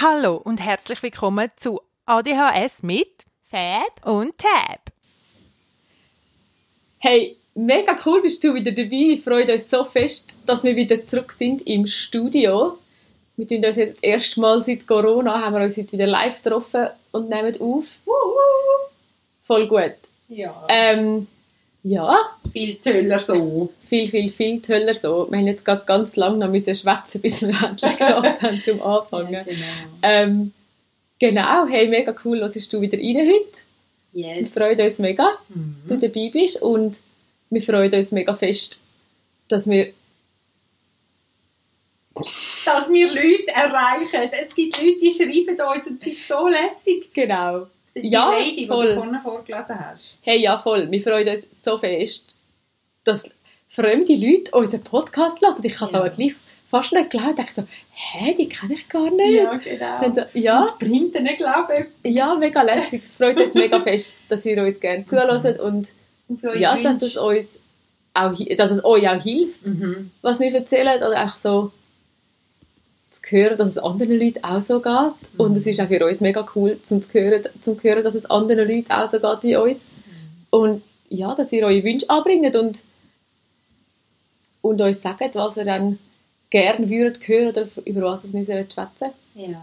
Hallo und herzlich willkommen zu ADHS mit Fab. und Tab. Hey, mega cool bist du wieder dabei. Wir freuen uns so fest, dass wir wieder zurück sind im Studio. Wir tun uns jetzt das erste Mal seit Corona, haben wir uns heute wieder live getroffen und nehmen auf. Voll gut. Ja, Ähm, ja, viel toller so. viel, viel, viel toller so. Wir haben jetzt gerade ganz lange noch müssen schwätzen, bis wir endlich geschafft haben zum Anfangen. genau. Ähm, genau, hey, mega cool, was du wieder rein heute. Wir Yes. freuen uns mega, Mhm. dass du dabei bist und wir freuen uns mega fest, dass wir Dass wir Leute erreichen. Es gibt Leute, die schreiben uns und es ist so lässig. genau Die Ja, Lady, die voll. du vorne vorgelesen hast. Hey, ja voll, wir freuen uns so fest, dass fremde Leute unseren Podcast hören. Ich habe es Ja. aber gleich fast nicht geglaubt. Ich dachte so, hä, die kenne ich gar nicht. Ja, genau. Dann ja, Und das bringt ihnen, glaube ich, ja, mega lässig. Es freut uns mega fest, dass ihr uns gerne zuhört und und ja, dass es uns auch, dass es euch auch hilft, Mhm. was wir erzählen oder einfach so zu hören, dass es anderen Leuten auch so geht. Und es ist auch für uns mega cool, zum zu hören, zum zu hören dass es anderen Leuten auch so geht wie uns. Und ja, dass ihr eure Wünsche anbringt und, und uns sagt, was ihr dann gerne würdet hören oder über was wir sollen schwätzen. Ja.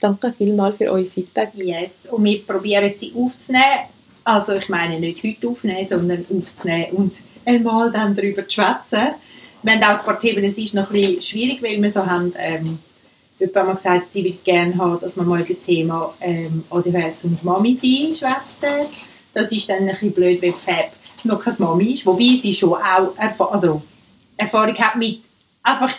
Danke vielmals für euer Feedback. Yes. Und wir probieren sie aufzunehmen. Also ich meine nicht heute aufnehmen, sondern aufzunehmen und einmal dann darüber zu schwätzen. Wir haben auch ein paar Themen, es ist noch ein bisschen schwierig, weil wir so haben, ähm, jemand hat mal gesagt, sie würde gerne haben, dass wir mal über das Thema ähm, ADHS und Mami sein schwätzen. Das ist dann ein bisschen blöd, weil Fab noch keine Mami ist, wobei sie schon auch Erfa also, Erfahrung hat mit einfach,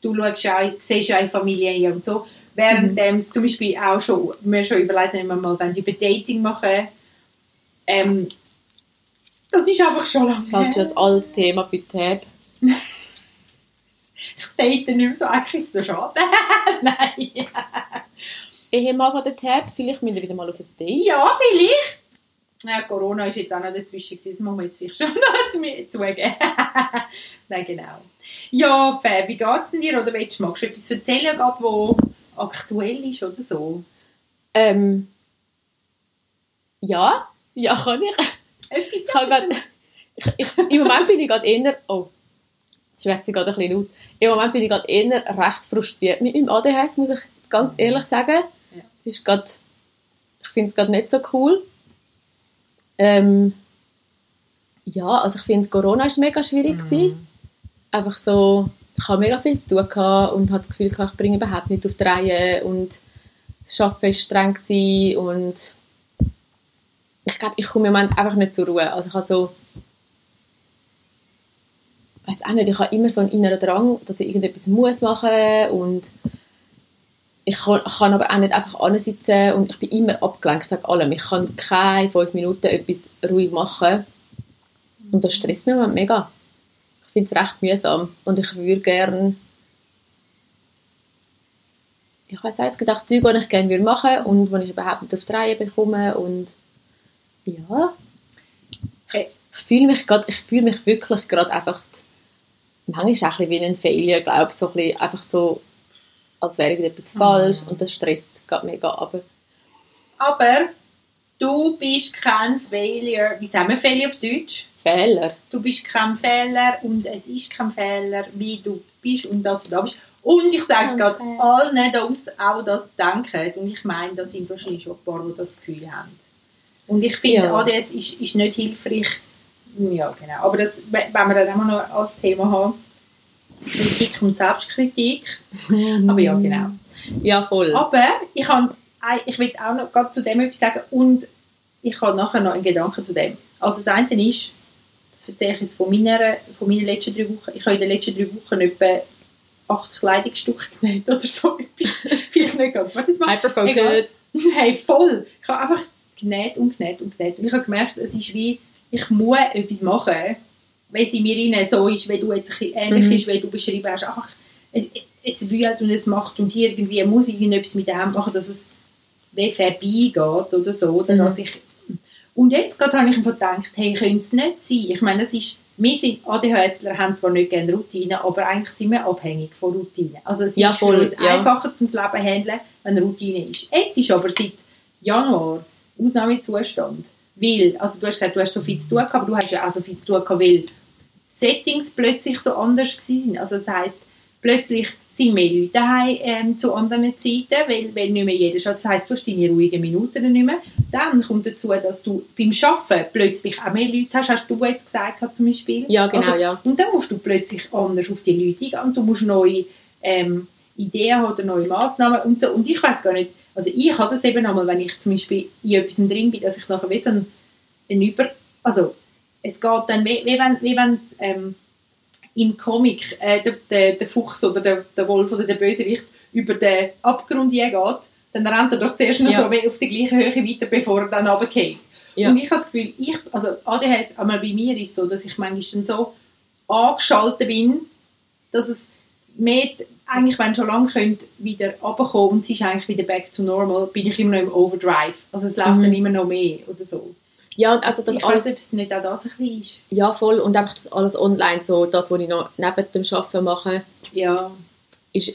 du schaust ja, siehst ja eine Familie und so, während es zum Beispiel auch schon, wir schon überlegt haben, wenn wir mal wenn über Dating machen, ähm, das ist einfach schon lange Das ist halt schon ein altes Thema für die Tab. Ich date nicht mehr so, eigentlich ist es so schade. Nein. Ehemann von der Tab, vielleicht müssen wir wieder mal auf ein Date. Ja, vielleicht. Ja, Corona ist jetzt auch noch dazwischen gewesen, das muss man jetzt vielleicht schon noch zugeben. Nein, genau. Ja, Fab, wie geht es denn dir? Oder willst du, magst du etwas erzählen, gerade, wo aktuell ist oder so? Ähm, ja, ja, kann ich. Etwas ich, habe grad, ich, ich Im Moment bin ich gerade eher, oh, jetzt schwätze ich gerade ein bisschen laut. Im Moment bin ich gerade eher recht frustriert mit meinem ADHS, muss ich ganz ehrlich sagen. Ja. Es ist gerade, ich finde es gerade nicht so cool. Ähm, ja, also ich finde, Corona war mega schwierig. gewesen. Einfach so, ich habe mega viel zu tun gehabt und hatte das Gefühl, ich bringe überhaupt nicht auf die Reihe und das Arbeiten war streng und ich glaube, ich komme im Moment einfach nicht zur Ruhe. Also ich habe so, weiß auch nicht, ich habe immer so einen inneren Drang, dass ich irgendetwas muss machen und ich kann, kann aber auch nicht einfach ansitzen und ich bin immer abgelenkt wegen allem. Ich kann keine fünf Minuten etwas ruhig machen und das stresst mich mega. Ich finde es recht mühsam und ich würde gerne ich weiß auch, es gibt auch Dinge, die ich gerne würde machen und die ich überhaupt nicht auf die Reihe bekomme und ja, ich, ich fühle mich gerade, ich fühle mich wirklich gerade einfach, manchmal ist es auch ein bisschen wie ein Failure, glaube ich, so ein bisschen einfach so, als wäre irgendetwas falsch und das stresst gerade mega aber Aber du bist kein Failure. Wie sagen wir Failure auf Deutsch? Fehler. Du bist kein Fehler und es ist kein Fehler, wie du bist und dass du da bist. Und ich sage gerade Danke. allen das auch das denken. Und ich meine, da sind wahrscheinlich schon ein paar, die das Gefühl haben. Und ich finde, Ja. ADS ist, ist nicht hilfreich. Ja, genau. Aber das, wenn wir dann immer noch als Thema haben, Kritik und Selbstkritik. Aber ja, genau. Ja, voll. Aber ich, kann, ich will auch noch gerade zu dem etwas sagen und ich habe nachher noch einen Gedanken zu dem. Also das eine ist, das erzähle ich jetzt von meiner, von meinen letzten drei Wochen, ich habe in den letzten drei Wochen etwa acht Kleidungsstücke genäht oder so. Vielleicht nicht ganz. Warte jetzt mal. Hyperfocus. Hey, voll. Ich habe einfach genäht und genäht und genäht. Und ich habe gemerkt, es ist wie, ich muss etwas machen, wenn sie mir rein so ist, wie du jetzt ähnlich Mhm. ist, wie du beschrieben hast. Einfach, es, es wühlt und es macht und irgendwie muss ich etwas mit dem machen, dass es wie vorbeigeht oder so. Oder Mhm. dass ich, Und jetzt gerade habe ich mir gedacht, hey, könnte es nicht sein? Ich meine, das ist, wir sind ADHSler, haben zwar nicht gerne Routine, aber eigentlich sind wir abhängig von Routine. Also es Ja, ist voll, für uns ja. einfacher zum Leben handeln, wenn Routine ist. Jetzt ist aber seit Januar Ausnahmezustand. Weil, also du hast gesagt, du hast so viel zu tun gehabt, aber du hast ja auch so viel zu tun gehabt, weil die Settings plötzlich so anders waren. Also das heisst, plötzlich sind mehr Leute daheim ähm, zu anderen Zeiten, weil, weil nicht mehr jeder schaut. Das heisst, du hast deine ruhigen Minuten nicht mehr. Dann kommt dazu, dass du beim Arbeiten plötzlich auch mehr Leute hast, hast du jetzt gesagt gehabt, zum Beispiel. Ja, genau, also, ja. Und dann musst du plötzlich anders auf die Leute eingehen und du musst neue ähm, Ideen haben oder neue Massnahmen und so. Und ich weiß gar nicht, also ich habe das eben einmal, wenn ich zum Beispiel in etwas drin bin, dass ich nachher wie so ein, ein Über... Also es geht dann, wie, wie wenn, wie wenn ähm, im Comic äh, der, der, der Fuchs oder der, der Wolf oder der Bösewicht über den Abgrund geht, dann rennt er doch zuerst noch Ja. so auf die gleiche Höhe weiter, bevor er dann runterfällt. Ja. Und ich habe das Gefühl, ich, also ADHS, einmal bei mir ist es so, dass ich manchmal dann so angeschaltet bin, dass es mehr, eigentlich wenn schon lange könnte, wieder runterkommen und es ist eigentlich wieder back to normal, bin ich immer noch im Overdrive. Also es läuft Mhm. dann immer noch mehr oder so. Ja, also das ich alles, weiß, ob es nicht auch das ein bisschen ist. ja voll und einfach das alles online, so das, was ich noch neben dem Arbeiten mache, Ja, ist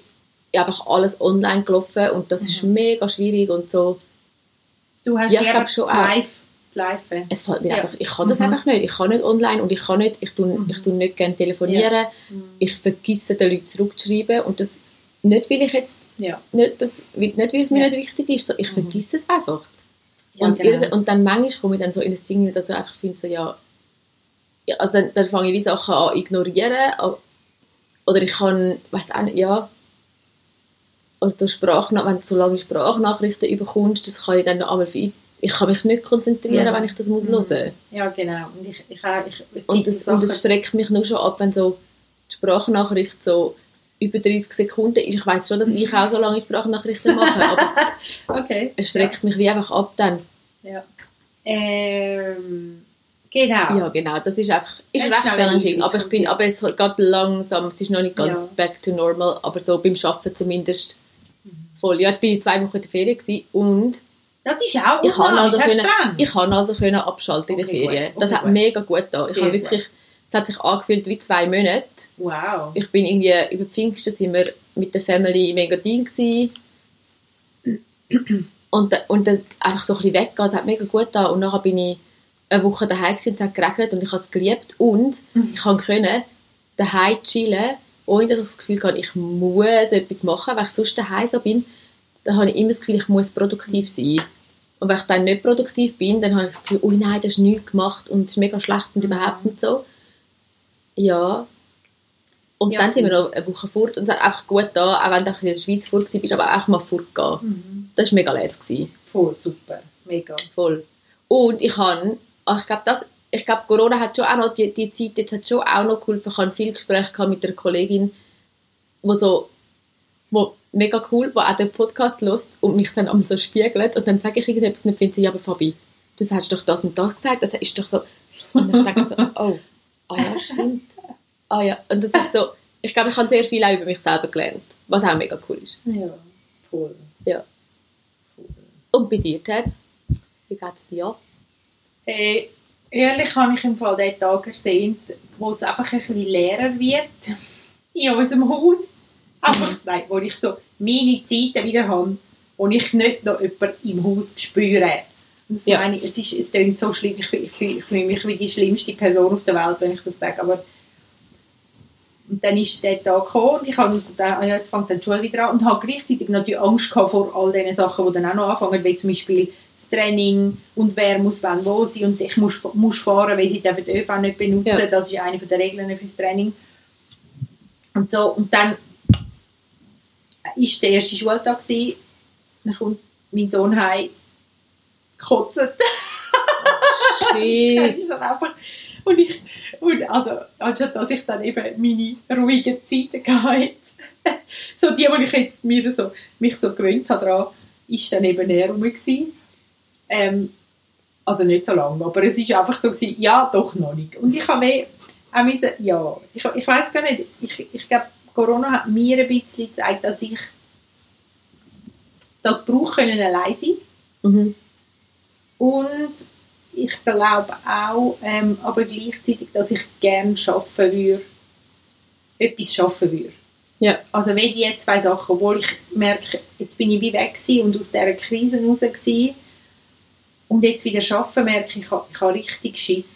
einfach alles online gelaufen und das ist mega schwierig und so. du hast Ja, ich lieber glaub schon auch. Live. Es fällt mir Ja. einfach, ich kann das Mhm. einfach nicht. Ich kann nicht online und ich kann nicht, ich tue, Mhm. ich tue nicht gerne telefonieren. Mhm. Ich vergesse den Leuten zurückzuschreiben und das nicht, weil ich jetzt Ja. nicht, das, nicht weil es mir Ja. nicht wichtig ist, so, ich Mhm. vergesse es einfach. Ja, und, genau. und dann manchmal komme ich dann so in das Ding, dass ich einfach finde, so, ja, ja, also dann, dann fange ich wie Sachen an ignorieren oder ich kann, weiß auch nicht, ja, oder so Sprachna wenn du so lange Sprachnachrichten überkommst, das kann ich dann noch einmal ich kann mich nicht konzentrieren, Mhm. wenn ich das muss Mhm. hören. Ja, genau. Und ich, ich, ich, es Und das, und das streckt mich nur schon ab, wenn so die Sprachnachricht so über 30 Sekunden ist. Ich weiß schon, dass ich auch so lange Sprachnachrichten mache, aber Okay. es streckt mich wie einfach ab dann. Ja. Ähm, genau. Ja, genau. Das ist einfach ist Es recht challenging. Aber ich bin, aber es geht langsam. Es ist noch nicht ganz Ja. back to normal, aber so beim Arbeiten zumindest voll. Ja, jetzt bin ich zwei Wochen in der Ferien und Das ist auch ich kann also können, ich kann also können abschalten in Okay, der Ferien. gut. Das Okay, hat gut. mega gut da. Ich habe wirklich, es hat sich angefühlt wie zwei Monate. Wow. Ich bin irgendwie über Pfingsten sind wir mit der Family im Engadin gsi und und dann einfach so ein bisschen weggehen. Es hat mega gut da und nachher bin ich eine Woche daheim gewesen, und es hat geregnet und ich habe es geliebt und Mhm. ich konnte können daheim chillen, ohne dass ich das Gefühl hatte, ich muss etwas machen, weil ich sonst daheim so bin, dann habe ich immer das Gefühl, ich muss produktiv sein. Und wenn ich dann nicht produktiv bin, dann habe ich das Gefühl, oh nein, das ist nichts gemacht und es ist mega schlecht und Mhm. überhaupt nicht so. Ja. Und Ja, dann sind wir noch eine Woche fort und es hat einfach gut da, auch wenn du in der Schweiz fort bist, aber auch mal fortgehen. Mhm. Das war mega gewesen. Voll super. Mega. Voll. Und ich habe, ich glaube, das, ich glaube, Corona hat schon auch noch, die, die Zeit jetzt hat schon auch noch geholfen. Ich habe viele Gespräche mit einer Kollegin, wo so, wo mega cool, wo auch den Podcast hört und mich dann einmal so spiegelt und dann sage ich irgendetwas und dann findet sie, ja, aber Fabi, du hast doch das und das gesagt, das ist doch so, und ich denke so, oh, ah ja, stimmt. Ah ja, und das ist so, ich glaube, ich habe sehr viel auch über mich selber gelernt, was auch mega cool ist. Ja. Voll. Ja. Und bei dir, Tab? Wie geht es dir? Hey, ehrlich habe ich im Fall den Tag ersehnt, wo es einfach ein bisschen leerer wird in unserem Haus. Aber nein, wo ich so meine Zeiten wieder habe, wo ich nicht noch jemanden im Haus spüre. Das Ja. meine ich, es, ist, es klingt so schlimm, ich, ich, ich fühle mich wie die schlimmste Person auf der Welt, wenn ich das sage, aber und dann ist der Tag gekommen und ich habe so gedacht, ah ja, jetzt fängt dann die Schule wieder an und habe gleichzeitig natürlich Angst gehabt vor all diesen Sachen, die dann auch noch anfangen, wie zum Beispiel das Training und wer muss wann wo sein und ich muss, muss fahren, weil sie dürfen den ÖV nicht benutzen, Ja. das ist eine der Regeln fürs Training. Und so, und dann ist der erste Schultag gewesen, dann kommt mein Sohn heim, kotzt. Dann Shit. ist das einfach, und ich, und also, anstatt dass ich dann eben meine ruhigen Zeiten hatte, so die, die ich jetzt mir so, mich so gewöhnt habe daran, ist dann eben er rum gewesen. Ähm, also nicht so lange, aber es ist einfach so gewesen, ja, doch noch nicht. Und ich habe auch müssen, ja, ich, ich weiß gar nicht, ich, ich glaube, Corona hat mir ein bisschen gezeigt, dass ich das brauche können allein sein Mhm. und ich glaube auch, ähm, aber gleichzeitig, dass ich gerne arbeiten würde, etwas arbeiten würde. Ja. Also wie die zwei Sachen, obwohl ich merke, jetzt bin ich wie weg und aus dieser Krise raus gewesen. und jetzt wieder arbeiten, merke ich, ich habe, ich habe richtig Schiss.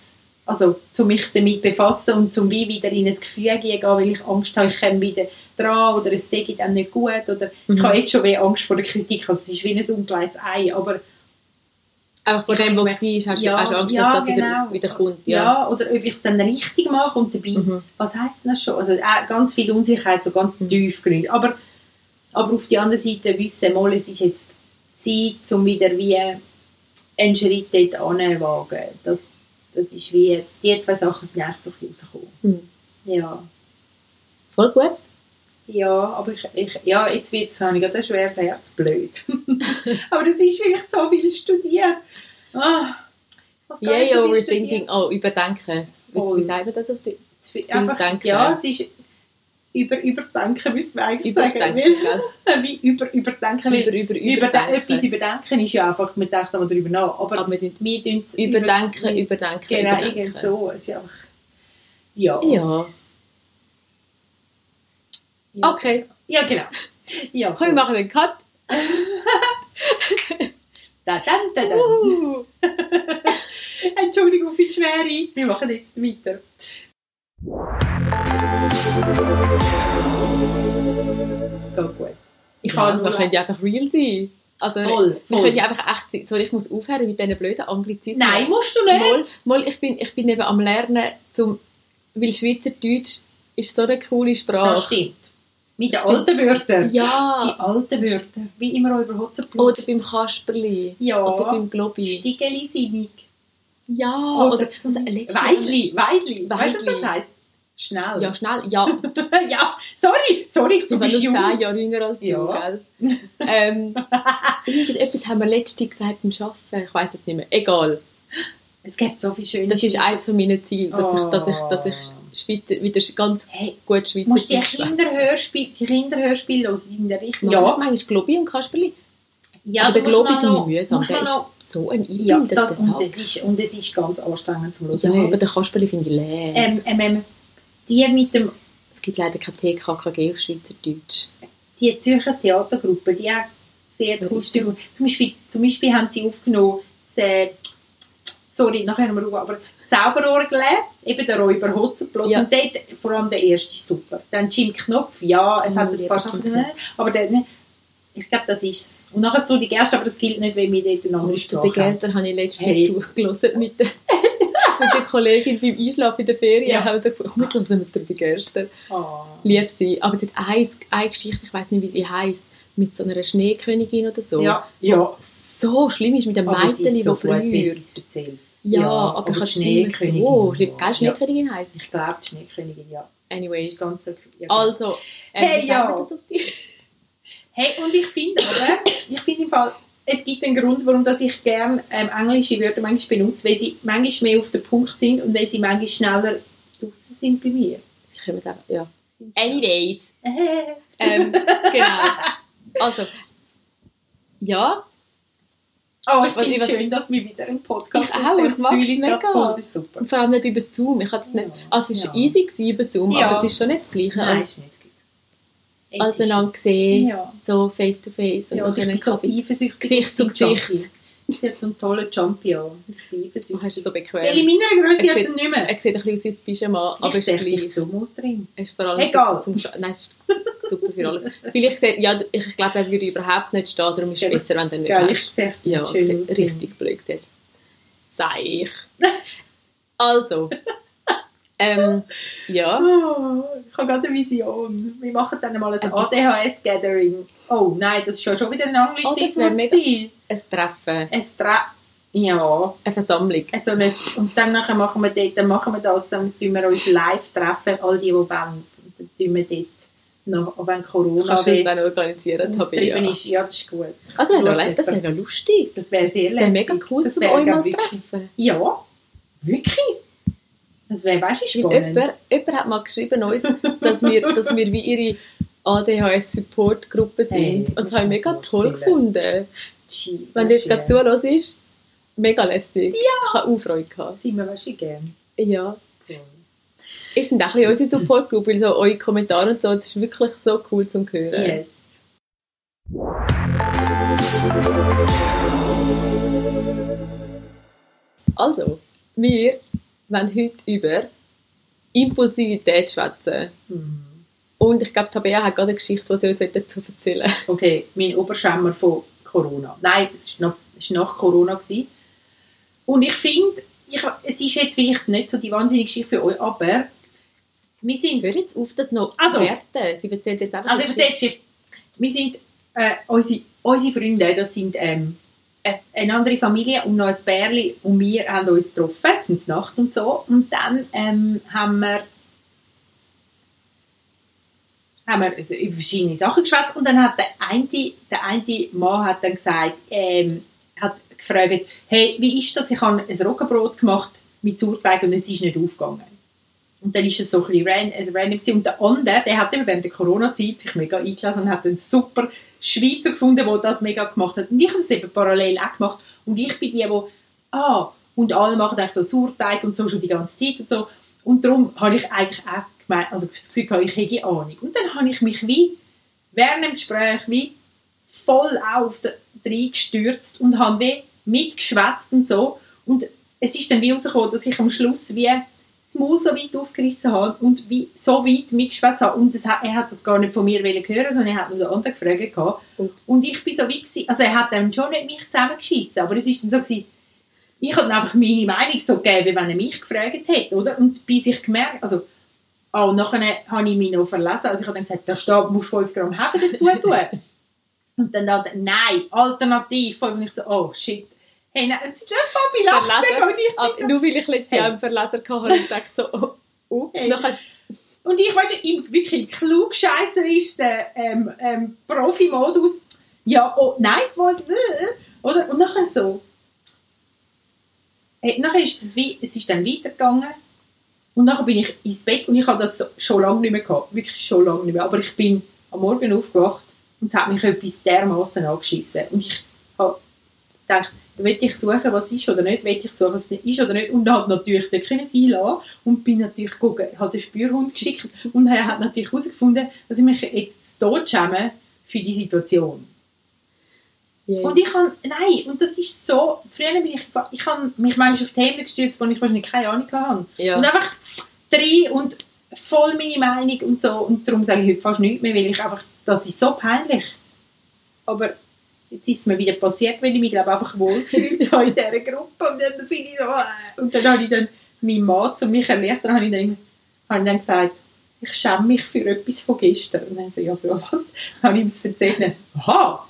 Also, um mich damit befassen und zum wie wieder in ein Gefühl gehen, weil ich Angst habe, ich komme wieder dran oder es sehe dann nicht gut oder Mhm. ich habe jetzt schon wie Angst vor der Kritik, also es ist wie ein ungeleites Ei, aber Einfach vor dem, merke- warst, hast du Ja, Angst, ja, dass das wieder, genau. wieder kommt. ja. Ja. oder ob ich es dann richtig mache und dabei, Mhm. was heisst das schon? Also auch ganz viel Unsicherheit, so ganz Mhm. tiefgründig. Aber, aber auf der anderen Seite wissen mal, es ist jetzt Zeit, um wieder wie einen Schritt dort anzuwagen. Das, das ist wie, die zwei Sachen sind echt so ein bisschen rausgekommen. Mhm. Ja. Voll gut. Ja, aber ich, ich, ja, jetzt wird es habe ich gerade ein schweres Herz, blöd. aber das ist vielleicht so viel studiert. Ah, nicht Yeah, overthinking. Oh, überdenken. Wie, wie sagt man das auf die? Einfach, ja, es ist über, überdenken, müssen wir eigentlich Überdenken, sagen. Weil, wie über, überdenken. Über, über, über, überdenken. etwas überdenken ist ja einfach, man denkt einmal darüber nach. Aber, Aber wir überdenken, über, überdenken, Genau, überdenken. irgend so. Es ist einfach, ja. Ja. ja. Okay. Ja, genau. Ja, Komm, wir machen einen Cut. Da, da, dann. Uh. Entschuldigung für die Schwere. Wir machen jetzt weiter. Es geht gut. Ich Ja, habe wir können ja einfach real sein. Also, Voll, wir voll. können ja einfach echt sein. Sorry, ich muss aufhören mit diesen blöden Anglizismen. Nein, musst du nicht. Mal, mal, ich, bin, ich bin eben am Lernen, zum, weil Schweizerdeutsch ist so eine coole Das Sprache. stimmt. Mit den alten Wörtern. Die Ja, alten Wörter. Wie immer auch über Hotzenplutz. oder beim Kasperli. Ja. Oder beim Globi. Stigeli-sinnig. Ja, oder, zum letztes Jahr- Weidli. Weidli. Weißt du, was das heisst? Schnell. Ja, schnell. Ja, ja. Sorry. Sorry, du ich bin bist jung. zehn Jahre jünger als du, Ja. gell? ähm, irgendetwas haben wir letztens gesagt beim Arbeiten. Ich weiß es nicht mehr. Egal. Es gibt so viele schöne Das ist eines von meinen Zielen, dass, ich, dass, ich, dass ich Oh. Schweizer, wieder ganz Hey, gut Schweizer musst du die. Kinderhörspiele, die Kinderhörspiele die sind ja richtig... Ja, manchmal Globi und Kasperli. Ja Aber musst Globi finde ich mühsam. Der ist so ein Ja, eingebildeter und, Sack. das ist, und es ist ganz anstrengend zum Hören. Ja, aber der Kasperli finde ich les. ähm, ähm, ähm, die mit dem es gibt leider kein TKKG auf Schweizerdeutsch. die Zürcher Theatergruppe, die hat sehr das? Zum Beispiel, zum Beispiel haben sie aufgenommen, das, äh, sorry, nachher haben wir Ruhe, aber Zauberorgel, eben der Räuber Hotzenplotz Ja. und dort, vor allem der erste ist super. Dann Jim Knopf, ja, es Oh, hat ein paar Sachen, aber der, ne, ich glaube, das ist es. Und nachher du die Gerste, aber das gilt nicht, wenn wir dort eine andere Sprache haben. Gästen habe ich letztens Hey. zugelassen mit der, mit der Kollegin beim Einschlafen in der Ferien. Ja. haben so gefunden, komm, jetzt wir die Gäste. Ah. Lieb sie. Aber es hat eine, eine Geschichte, ich weiß nicht, wie sie heisst, mit so einer Schneekönigin oder so. Ja, ja. So schlimm ist mit dem Mädchen, ist die so früher... sie. Ja, Ja, aber, ich habe die mehr so Schneekönigin, schlimm. Gell, ja. Schneekönigin heisst Ich glaube, die Schneekönigin, ja. Anyways. ganz so, ja. Also, äh, Hey, wie ja. das auf die? Hey, und ich finde, oder? Ich finde im Fall, es gibt einen Grund, warum dass ich gerne ähm, englische Wörter manchmal benutze, weil sie manchmal mehr auf den Punkt sind und weil sie manchmal schneller draussen sind bei mir. Sie kommen einfach, ja. Sind- Anyways. Äh, Ähm, genau. Also, ja, Oh, ich finde es schön, dass wir wieder einen Podcast Ich auch, ich fühle es mega. ist super. und vor allem nicht über Zoom. Ich hatte es nicht, also es war Ja. easy gewesen über Zoom, Ja. aber es ist schon nicht das Gleiche Nein, als, ist nicht das Gleiche. als Jetzt ist- einander gesehen, Ja. so face to face und Ja, noch ich so Kaffee. eifersüchtig Gesicht zu Gesicht. Sie hat so einen tollen Jumpy an. Ich. Du hast es so Weil in bequem. meiner Größe Er sieht- es nicht mehr. Er sieht ein bisschen aus wie ein Pyjama, aber ist Vielleicht sehe gleich. ich dumm aus drin. Ist vor allem Egal. super zum Nein, ist super für alles. Vielleicht sehe, ja, du- ich glaube, er würde überhaupt nicht stehen, darum ist es besser, wenn du ihn nicht Geil, hast. ich sehe Ja, schön sieht richtig blöd jetzt. Sei ich. Also. ähm, ja. Oh, ich habe gerade eine Vision. Wir machen dann mal ein ADHS-Gathering. Oh nein, das ist ja schon wieder ein Oh, das Anglizismus. gewesen. Ein Treffen. ein Tre Ja. Eine Versammlung. Also ein, und dann nachher machen wir dort, dann machen wir das, dann tun wir uns live treffen, all die, die wollen. Dann tun wir dort noch, auch wenn Corona Kannst du dann organisieren, Tabea? ist. Ja, das ist gut. Also, wäre noch, das wäre noch lustig. Das wäre sehr Das wäre lässig. mega cool, das zum wäre euch mal wirklich- treffen. Ja, wirklich. Das wäre, weißt du, spannend. jemand, jemand hat mal geschrieben uns, dass wir, dass wir wie ihre ADHS-Support-Gruppe sind. Hey, und das habe ich mega toll gefunden. Gee, Wenn du jetzt gerade zuhörst, mega lässig. Ich habe auch Freude gehabt. sind wir wahrscheinlich gern. Ja. Es sind auch ein bisschen unsere Supportgruppe, weil so eure Kommentare und so, das ist wirklich so cool zum Hören. Yes. Also, wir wollen heute über Impulsivität schwätzen. Und ich glaube, Tabea hat gerade eine Geschichte, die sie uns dazu erzählen Okay, mein Oberschämmer von Corona. Nein, es war nach, Corona. Gewesen. Und ich finde, es ist jetzt vielleicht nicht so die wahnsinnige Geschichte für euch, aber wir sind... Hör jetzt auf, das noch Also. zu werten. Sie erzählt jetzt einfach Also ich erzähle jetzt. Wir sind... Äh, unsere, unsere Freunde, das sind ähm, äh, eine andere Familie und noch ein Bärli und wir haben uns getroffen, sind Nacht und so. Und dann ähm, haben wir haben wir also über verschiedene Sachen geschwätzt und dann hat der eine, der eine Mann hat dann gesagt, ähm, hat gefragt, hey, wie ist das? Ich habe ein Roggenbrot gemacht mit Sauerteig und es ist nicht aufgegangen. Und dann ist es so ein bisschen äh, random. Und der andere, der hat eben während der Corona-Zeit sich mega eingelassen und hat einen super Schweizer gefunden, der das mega gemacht hat. Und ich habe es eben parallel auch gemacht. Und ich bin die, die, ah, und alle machen eigentlich so Sauerteig und so schon die ganze Zeit und so. Und darum habe ich eigentlich auch gemeint, also das Gefühl gehabt, ich hätte Ahnung. Und dann habe ich mich wie während dem Gespräch wie voll auf den reingestürzt und habe wie mitgeschwätzt und so. Und es ist dann wie rausgekommen, dass ich am Schluss wie das Maul so weit aufgerissen habe und wie so weit mitgeschwätzt habe. Und das, hat- er hat das gar nicht von mir hören, sondern er hat nur den anderen gefragt. gehabt. Ups. Und ich bin so wie gewesen, also er hat dann schon nicht mich zusammengeschissen, aber es ist dann so gewesen, ich habe dann einfach meine Meinung so gegeben, wie wenn er mich gefragt hätte, oder? Und bis ich gemerkt, also, und nachher habe ich mich noch verlassen, also ich habe dann gesagt, da steht, musst 5 Gramm Hefe dazu tun. und dann da, nein, alternativ, und ich so, oh, shit. Hey, nein, das Papi lacht mega und ich bin Also, so, nur weil ich letztes Hey. Jahr einen Verleser hatte, ich gedacht so, oh, ups, Hey. nachher, Und ich weiss, im wirklich klugscheisserischen ähm, ähm, Profi-Modus, ja, oh, nein, voll, äh, oder? Und nachher so, äh, nachher ist das wie, es ist dann weitergegangen. Und nachher bin ich ins Bett und ich habe das schon lange nicht mehr gehabt, wirklich schon lange nicht mehr, aber ich bin am Morgen aufgewacht und es hat mich etwas dermaßen angeschissen. Und ich habe gedacht, will ich suchen, was ist oder nicht, will ich suchen, was nicht ist oder nicht. Und habe natürlich dort können sein lassen und bin natürlich gucken, habe den Spürhund geschickt und er hat natürlich herausgefunden, dass ich mich jetzt Tod schäme für die Situation. yeah. Und ich habe, nein, und das ist so, früher bin ich, ich habe mich manchmal auf Themen gestürzt, wo ich wahrscheinlich keine Ahnung hatte. Ja. Und einfach drin und voll meine Meinung und so. Und darum sage ich heute fast nichts mehr, weil ich einfach, das ist so peinlich. Aber jetzt ist es mir wieder passiert, weil ich mich glaube einfach wohlgefühlt habe in dieser Gruppe. Und dann bin ich so, äh. und dann habe ich dann meinen Mann zu mich dann habe ich dann, habe ich dann gesagt, ich schäme mich für etwas von gestern. Und dann so, ja, für was? Dann habe ich ihm das erzählt. Aha!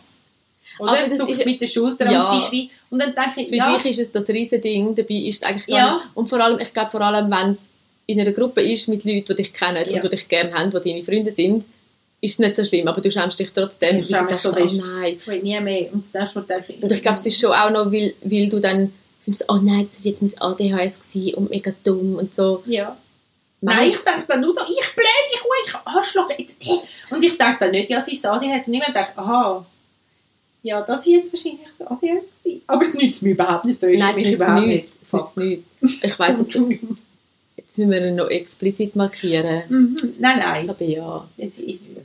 Aber Oder? das Zuckt ist- mit den Schultern Ja. und sie und dann denke ich, Für ja, dich ist es das riesen Ding, dabei ist es eigentlich gar Ja. nicht. Und vor allem, ich glaube vor allem, wenn es in einer Gruppe ist mit Leuten, die dich kennen Ja. und die dich gerne haben, die deine Freunde sind, ist es nicht so schlimm, aber du schämst dich trotzdem. Ich schäme mich so oh nein. ich will nie mehr. Und das ich, Und ich glaube, es ist schon auch noch, weil, weil du dann findest, oh nein, das war jetzt mein ADHS gewesen und mega dumm und so. Ja. Nein, ich denke dann nur so, ich blöd, ich Hure, ich Arschloch, jetzt. äh. Und ich denke dann nicht, ja, es ist das ADHS. Und ich denke, aha, ja, das ist jetzt wahrscheinlich das ADHS gewesen. Aber es nützt mir überhaupt nicht, tröstet Nein, es mich überhaupt nicht. Es nützt nichts. Ich weiss, es, Entschuldigung. jetzt müssen wir ihn noch explizit markieren. Mhm. Nein, nein. Aber ja. Es ist, ja.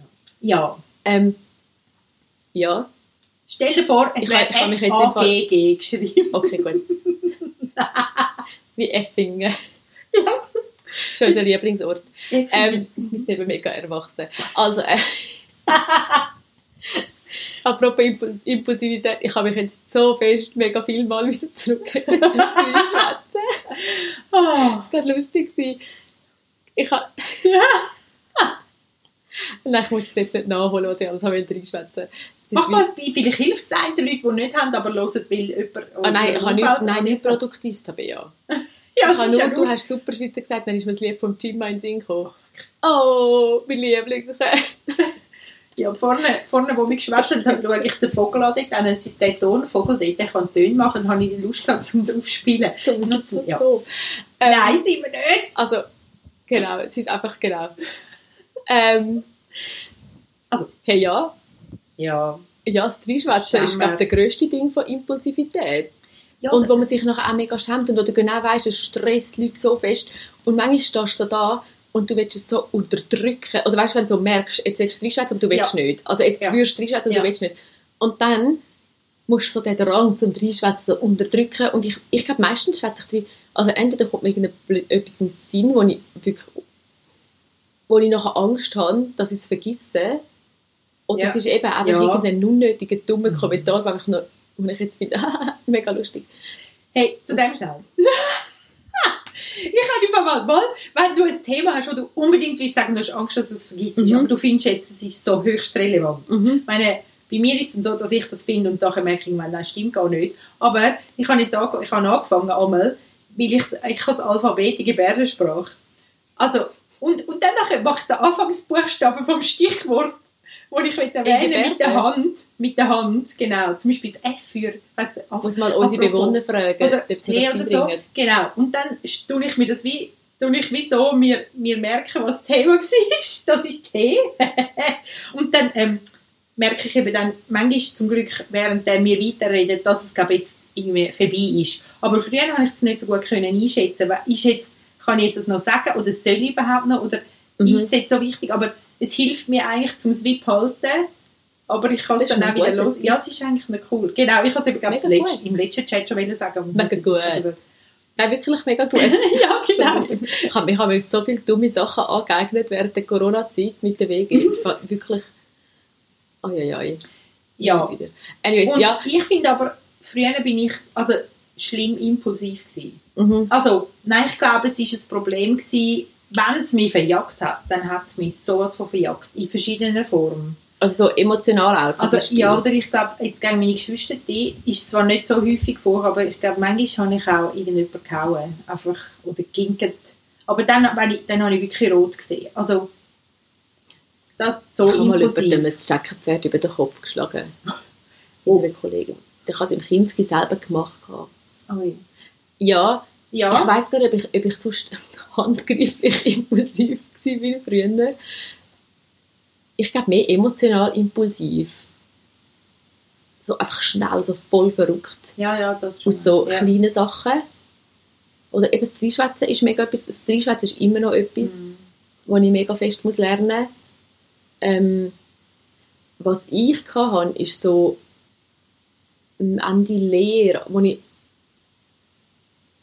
Ähm, ja, Stell dir vor, es Ich wäre ich F-A-G-G geschrieben. okay, gut. Wie Effingen. Ja. Das ist unser Lieblingsort. Ähm, wir sind eben mega erwachsen. Also, äh, apropos Impul Impulsivität, ich habe mich jetzt so fest, mega viel Mal müssen zurückgeben zum Schwätzen. Ah. Das war gerade lustig. Ich habe... Nein, ich muss es jetzt nicht nachholen, was ich alles habe reinschwätzen. Mach mal ein Beispiel, vielleicht hilft es den Leuten, die nicht haben, aber hören, weil jemand... Ah, nein, ich habe nicht, Umfeld- nein, nicht produktiv, Tabea. Ja, ich habe nur, ja du hast super Schweizer gesagt, dann ist mir das Lied vom Jim in den Sinn gekommen. Oh, mein Liebling. Ja, vorne, vorne wo wir geschwätzt haben, schaue ich den Vogel an dort, dann sie den Tonvogel dort, der kann Töne machen, dann habe ich Lust gehabt, zum draufspielen. Ja. Ähm, Nein, sind wir nicht. Also, genau, es ist einfach genau. Ähm, also, hey, ja, Ja. ja, das Dreischwätzen ist, glaube ich, der grösste Ding von Impulsivität. Ja, und wo man sich nachher auch mega schämt und wo du genau weißt, es stresst Leute so fest und manchmal stehst du so da und du willst es so unterdrücken oder weißt, wenn du so merkst, jetzt willst du reinschwätzen, aber du willst Ja. nicht. Also jetzt Ja. würdest du reinschwätzen und Ja. du willst nicht. Und dann musst du so den Drang zum Reinschwätzen so unterdrücken und ich, ich glaube, meistens schwätze ich drin, also entweder kommt mir irgendetwas in den Sinn, wo ich wirklich wo ich nachher Angst habe, dass ich es vergesse. Oder Ja. es ist eben einfach Ja. irgendein unnötiger, dummer Kommentar, wo ich, noch, wo ich jetzt finde, mega lustig. Hey, zu dem schnell. ich habe einfach mal, mal, wenn du ein Thema hast, wo du unbedingt willst sagen, du hast Angst, dass du es vergisst, Mhm. aber du findest jetzt, es ist so höchst relevant. Mhm. Ich meine, bei mir ist es dann so, dass ich das finde und nachher merke ich, das stimmt gar nicht. Aber ich habe jetzt ange ich habe angefangen einmal, weil ich, ich habe das Alphabet in Gebärdensprache. Also, und, und dann nachher mache ich den Anfangsbuchstaben vom Stichwort, wo ich will erwähnen mit der? Hand. Mit der Hand, genau. Zum Beispiel das F für, weiss, Muss mal unsere Bewohner fragen, oder ob sie T das so. Genau. Und dann tue ich mir das wie, tue ich wie so, mir, mir merken, was das Thema war. Das ist T. und dann ähm, merke ich eben dann, manchmal zum Glück, während wir weiterreden, dass es glaube jetzt irgendwie vorbei ist. Aber früher habe ich es nicht so gut können einschätzen. weil Ist jetzt, kann ich jetzt das noch sagen oder soll ich überhaupt noch? Oder Mhm. ist es jetzt so wichtig? Aber es hilft mir eigentlich zum Swip halten. Aber ich kann es dann auch wieder los. Ja, es ist eigentlich noch cool. Genau, ich habe es eben glaub, im letzten Chat schon sagen. Mega gut. Also, Nein, wirklich mega gut. ja, genau. Ich habe mir, hab mir so viele dumme Sachen angeeignet während der Corona-Zeit mit der WG. Es war wirklich... Oi, Ja. Anyways, Und ja. ich finde aber, früher bin ich also schlimm impulsiv gewesen. Mhm. Also, nein, ich glaube, es war ein Problem gewesen, wenn es mich verjagt hat, dann hat es mich sowas von verjagt, in verschiedenen Formen. Also so emotional auch Also, Beispiel. ja, oder ich glaube, jetzt gegen meine Geschwister, die ist zwar nicht so häufig vor, aber ich glaube, manchmal habe ich auch irgendjemanden gehauen, einfach, oder ginket. Aber dann, wenn ich, dann habe ich wirklich rot gesehen. Also, das so ich habe mal impulsiv. jemandem ein Steckenpferd über den Kopf geschlagen. Oh. Einer Kollegin. Der hat es im Kinski selber gemacht. gehabt. Ui. Ja, Ja. ich weiss gar nicht, ob ich, ob ich sonst handgreiflich impulsiv war früher. Ich glaube, mehr emotional impulsiv. So einfach schnell, so voll verrückt. ja, ja, das schon. Aus so ja. kleinen Sachen. Oder eben das Dreischwätzen ist mega etwas, das Dreischwätzen ist immer noch etwas, Mhm. was ich mega fest muss lernen muss. Ähm, was ich hatte, ist so am Ende Lehre, wo ich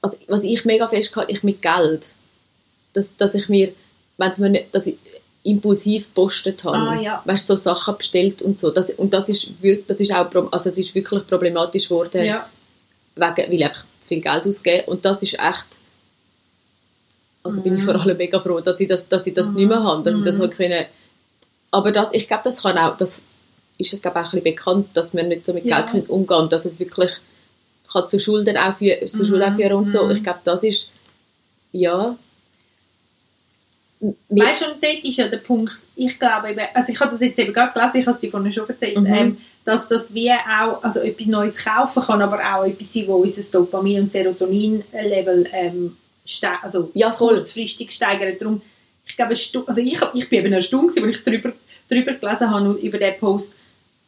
also was ich mega fest hatte, ich mit Geld, dass, dass ich mir, wenn es mir nicht, dass ich impulsiv gepostet habe, Ah, ja. weißt, so Sachen bestellt und so, das, und das ist, wir- das ist auch, also es ist wirklich problematisch geworden, Ja. wegen, weil ich einfach zu viel Geld ausgebe. Und das ist echt. Also bin ich Mhm. vor allem mega froh, dass ich das, dass ich das nicht mehr habe. Dass ich das Mhm. halt können. Aber das, ich glaube, das kann auch, das ist ich glaube, auch ein bisschen bekannt, dass wir nicht so mit Ja. Geld können umgehen können, dass es wirklich kann zu Schulden auch führen, zu Schulden auch führen und so. Mhm. Ich glaube, das ist, ja. Weißt du, und dort ist ja der Punkt, ich glaube eben, also ich habe das jetzt eben gerade gelesen, ich habe es dir vorhin schon erzählt, Mhm. ähm, dass das wie auch, also etwas Neues kaufen kann, aber auch etwas sein, wo unser Dopamin- und Serotonin-Level ähm, also Ja, voll. kurzfristig steigert. Darum, ich glaube, also ich, ich bin eben erstaunt, als ich darüber, darüber gelesen habe, und über den Post,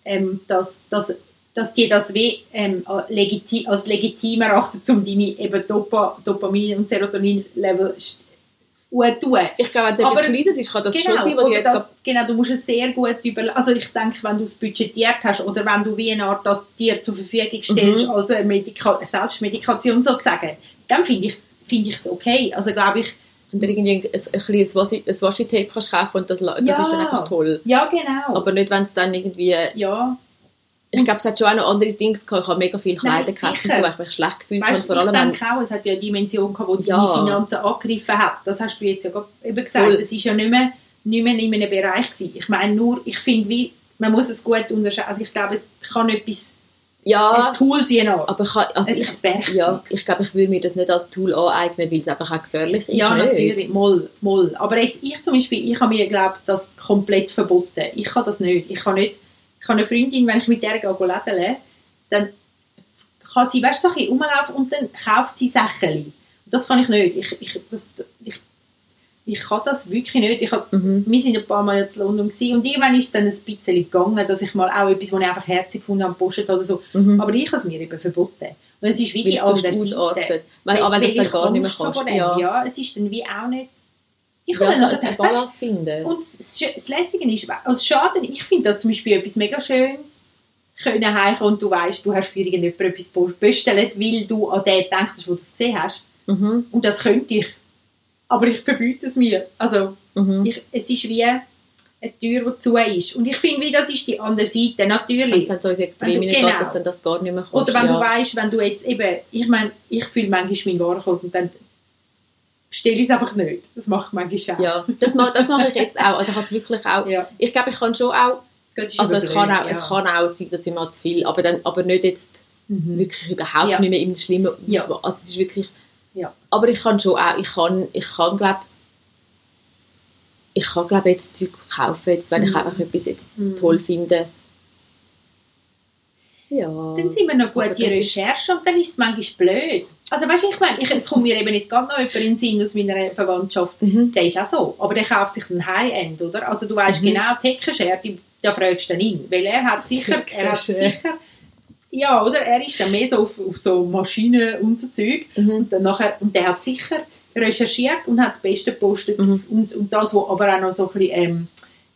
ähm, dass, dass, dass die das wie ähm, legiti als legitim erachten, um deine eben Dopa Dopamin- und Serotonin-Level zu tun. ich glaube, wenn es etwas es- Kleines ist, kann das schon sein, oder die jetzt das, gerade- genau, du musst es sehr gut über... Also ich denke, wenn du es budgetiert hast oder wenn du wie eine Art das dir zur Verfügung stellst Mhm. als eine, Medika eine Selbstmedikation sozusagen, dann finde ich finde ich es okay. Also glaube ich, wenn du irgendwie ein, ein, kleines Washi- ein Washi-Tape kannst kaufen und das, das Ja. ist dann einfach toll. ja genau. Aber nicht, wenn es dann irgendwie ja, Ich glaube, es hat schon auch noch andere Dinge gehabt. Ich habe mega viel Kleider Nein, gekauft so, weil ich mich schlecht gefühlt habe. Vor ich allem, wenn, denke auch, es hat ja eine Dimension gehabt, die Ja. deine Finanzen angegriffen hat. Das hast du jetzt ja eben gesagt. Es ist ja nicht mehr, nicht mehr in einem Bereich gewesen. Ich meine nur, ich finde wie, man muss es gut unterscheiden. Also ich glaube, es kann etwas, ja, ein Tool sein auch. aber ich, kann- also Es ich, ist ein Werkzeug. ja, ich glaube, ich würde mir das nicht als Tool aneignen, weil es einfach auch gefährlich ist. Ja, nicht? natürlich, moll, moll. Aber jetzt, ich zum Beispiel, ich habe mir, glaube das komplett verboten. Ich kann das nicht. Ich kann nicht, ich habe eine Freundin, wenn ich mit der gehe dann kann sie, weißt du, so ein rumlaufen und dann kauft sie Sachen. Das kann ich nicht. Ich, ich, das, ich, ich kann das wirklich nicht. Ich hab, Mhm. Wir sind ein paar Mal jetzt in London gewesen, und irgendwann ist es dann ein bisschen gegangen, dass ich mal auch etwas, was ich einfach herzig gefunden habe, postet oder so. Mhm. Aber ich habe es mir eben verboten. Und es ist wie Weil die es andere ausartet. Seite. Weil, aber wenn das dann gar nicht mehr kannst. Ja, ja, es ist dann wie auch nicht... Ich ja habe so dann eine gedacht, weißt, Balance finden. und das, das Lässige ist, also schade, ich finde das zum Beispiel etwas mega Schönes, können heimkommen und du weißt, du hast für irgendjemand etwas bestellt, weil du an den hast, wo du es gesehen hast. Mhm, Und das könnte ich. Aber ich verbiete es mir. Also, mhm. ich, es ist wie eine Tür, die zu ist. Und ich finde, wie das ist die andere Seite. Wenn es Natürlich. dann so ins Extrem Wenn du- hineingeht, genau. dass dann das gar nicht mehr kannst. Oder wenn ja. du weißt, wenn du jetzt eben, ich meine, ich fühle manchmal meinen Warenkorb und dann stelle ich es einfach nicht. Das macht manchmal auch. Ja, das, das mache ich jetzt auch. Also ich habe wirklich auch... Ja. Ich glaube, ich kann schon auch... Also es kann, auch, ja. es kann auch sein, dass ich mal zu viel... Aber, dann, aber nicht jetzt Mhm. wirklich überhaupt Ja. nicht mehr im schlimmen Ja. Also es ist wirklich... Ja. Aber ich kann schon auch... Ich kann, ich kann glaube ich kann glaube jetzt Zeug kaufen, jetzt, wenn ich Mhm. einfach etwas jetzt Mhm. toll finde. Ja. Dann sind wir noch gut die Recherche und dann ist es manchmal blöd. Also weißt du, ich meine, ich, es kommt mir eben jetzt gerade noch jemand in den Sinn aus meiner Verwandtschaft, Mhm. der ist auch so, aber der kauft sich einen High-End, oder? Also du weißt Mhm. genau, die Heckenschere, da fragst du dann ihn, weil er hat sicher, er hat sicher, ja, oder? Er ist dann mehr so auf, auf so Maschinen und so Zeug Mhm. und, dann nachher, und der hat sicher recherchiert und hat das Beste gepostet Mhm. und, und das, was aber auch noch so ein bisschen ähm,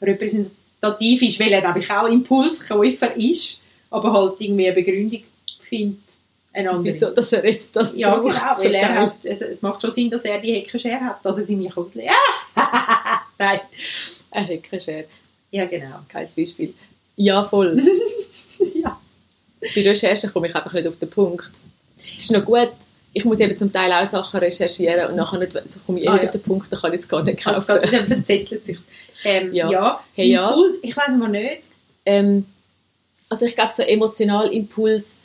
repräsentativ ist, weil er, glaube ich, auch Impulskäufer ist, aber halt irgendwie eine Begründung findet. Wieso, dass er jetzt das Ja, braucht, genau, so weil er hat, es, es macht schon Sinn, dass er die Heckenschere hat, dass er sie mir auslegt. Ah! Nein. Ein Heckenschere. Ja, genau. Geiles Beispiel. Ja, voll. Ja. Bei Recherchen komme ich einfach nicht auf den Punkt. Es ist noch gut, ich muss eben zum Teil auch Sachen recherchieren und nachher nicht, so komme ich eh Ah, nicht ja. auf den Punkt, dann kann ich es gar nicht Also, kaufen. dann verzettelt sich ähm, Ja. ja. Hey, ja. Impuls, ich weiß mal nicht. Ähm, also ich glaube, so emotional Impuls,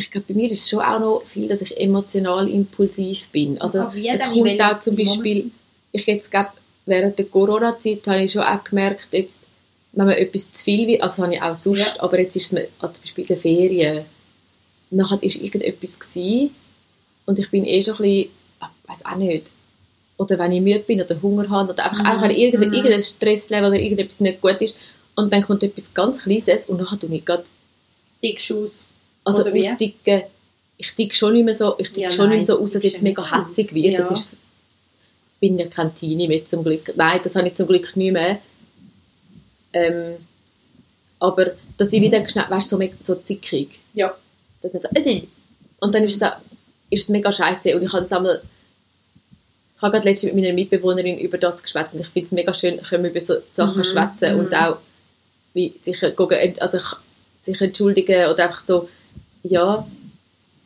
ich glaube, bei mir ist es schon auch noch viel, dass ich emotional impulsiv bin. Also es kommt In auch zum Beispiel, ich jetzt glaube, während der Corona-Zeit habe ich schon auch gemerkt, jetzt, wenn man etwas zu viel will, also habe ich auch sonst, Ja. aber jetzt ist es mir, also zum Beispiel in den Ferien, nachher ist irgendetwas gewesen und ich bin eh schon ein bisschen, ich weiß auch nicht, oder wenn ich müde bin oder Hunger habe oder einfach, Mhm. einfach irgendein, Mhm. irgendein Stresslevel oder irgendetwas nicht gut ist und dann kommt etwas ganz Kleines und nachher tue ich gerade, Dick Schuss. Also Oder ausdicken, ich dicke schon nicht mehr so, ich dicke Ja, schon nicht nein, mehr so aus, dass jetzt mega nicht hässig wird, Ja. das ist, bin ja kein Teenie mehr zum Glück, nein, das habe ich zum Glück nicht mehr, ähm, aber dass ich wieder schnell, weißt du, so, so zickig, Ja. das nicht so, äh, und dann ist es, auch- ist es mega scheiße und ich habe das einmal ich habe gerade letztens mit meiner Mitbewohnerin über das geschwätzt. Und ich finde es mega schön, können wir über so Sachen Mhm, schwätzen und mhm. auch wie sich, gucken, also ich- sich entschuldigen oder einfach so, ja.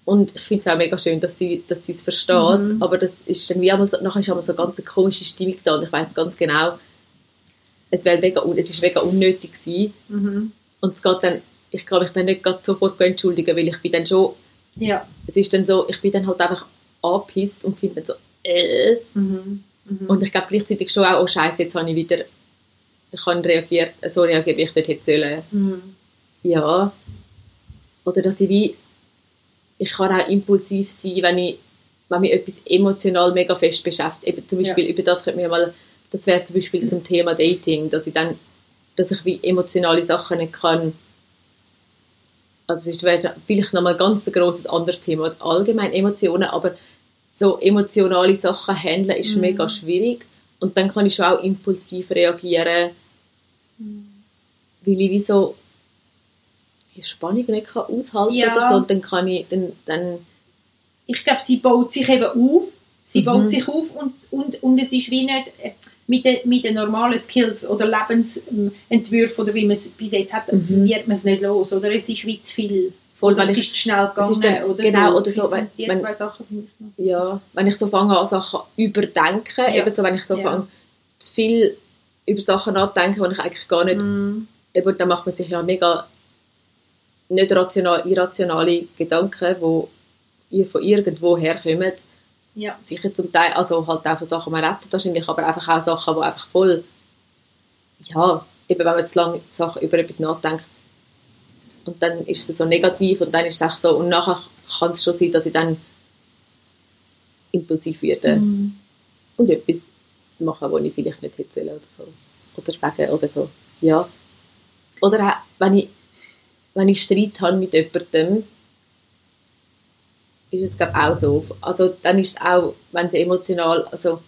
Und ich finde es auch mega schön, dass sie, dass sie es versteht, Mhm. aber das ist dann wie einmal so, nachher ist einmal so eine ganz komische Stimmung da und ich weiß ganz genau, es, wäre mega, un- es ist mega unnötig gewesen Mhm. und es geht dann, ich kann mich dann nicht sofort entschuldigen, weil ich bin dann schon, Ja. es ist dann so, ich bin dann halt einfach angepisst und finde dann so, äh, Mhm. Mhm. und ich glaube gleichzeitig schon auch, oh Scheiße, jetzt habe ich wieder, ich habe reagiert, so reagiert, wie ich dort hätte sollen. Mhm. Ja. Oder dass ich wie, ich kann auch impulsiv sein, wenn ich, wenn mich etwas emotional mega fest beschäftigt. Eben zum Beispiel, über das könnte mir mal, das wäre zum Beispiel zum Thema Dating, dass ich dann, dass ich wie emotionale Sachen nicht kann, also es wäre vielleicht nochmal ganz ein grosses anderes Thema als allgemein Emotionen, aber so emotionale Sachen handeln ist Mhm. mega schwierig. Und dann kann ich schon auch impulsiv reagieren, weil ich wie so die Spannung nicht kann aushalten Ja. oder so dann kann ich, dann, dann ich glaube, sie baut sich eben auf. Sie Mhm. baut sich auf und, und, und es ist wie nicht äh, mit den, mit den normalen Skills oder Lebensentwürfen oder wie man es bis jetzt hat, Mhm. wird man es nicht los. Oder es ist wie zu viel. Voll, oder weil es ist zu schnell gegangen. ist dann- oder genau, so. oder so, wenn- die wenn- zwei Sachen ja, wenn ich so fange an Sachen überdenken, Ja. eben so, wenn ich so Ja. fange zu viel über Sachen nachdenken, die ich eigentlich gar nicht, Mhm. eben, dann macht man sich ja mega nicht rational, irrationale Gedanken, die ihr von irgendwo herkommen, Ja. sicher zum Teil, also halt auch von Sachen, die man erlebt wahrscheinlich, aber einfach auch Sachen, die einfach voll, ja, eben wenn man zu lange Sachen über etwas nachdenkt und dann ist es so negativ und dann ist es auch so, und nachher kann es schon sein, dass ich dann impulsiv werde Mhm. und etwas machen, was ich vielleicht nicht hätte oder so. Oder sagen oder so, ja. Oder auch, wenn ich, wenn ich Streit habe mit jemandem ist es glaube auch so. Also dann ist es auch, wenn du emotional, also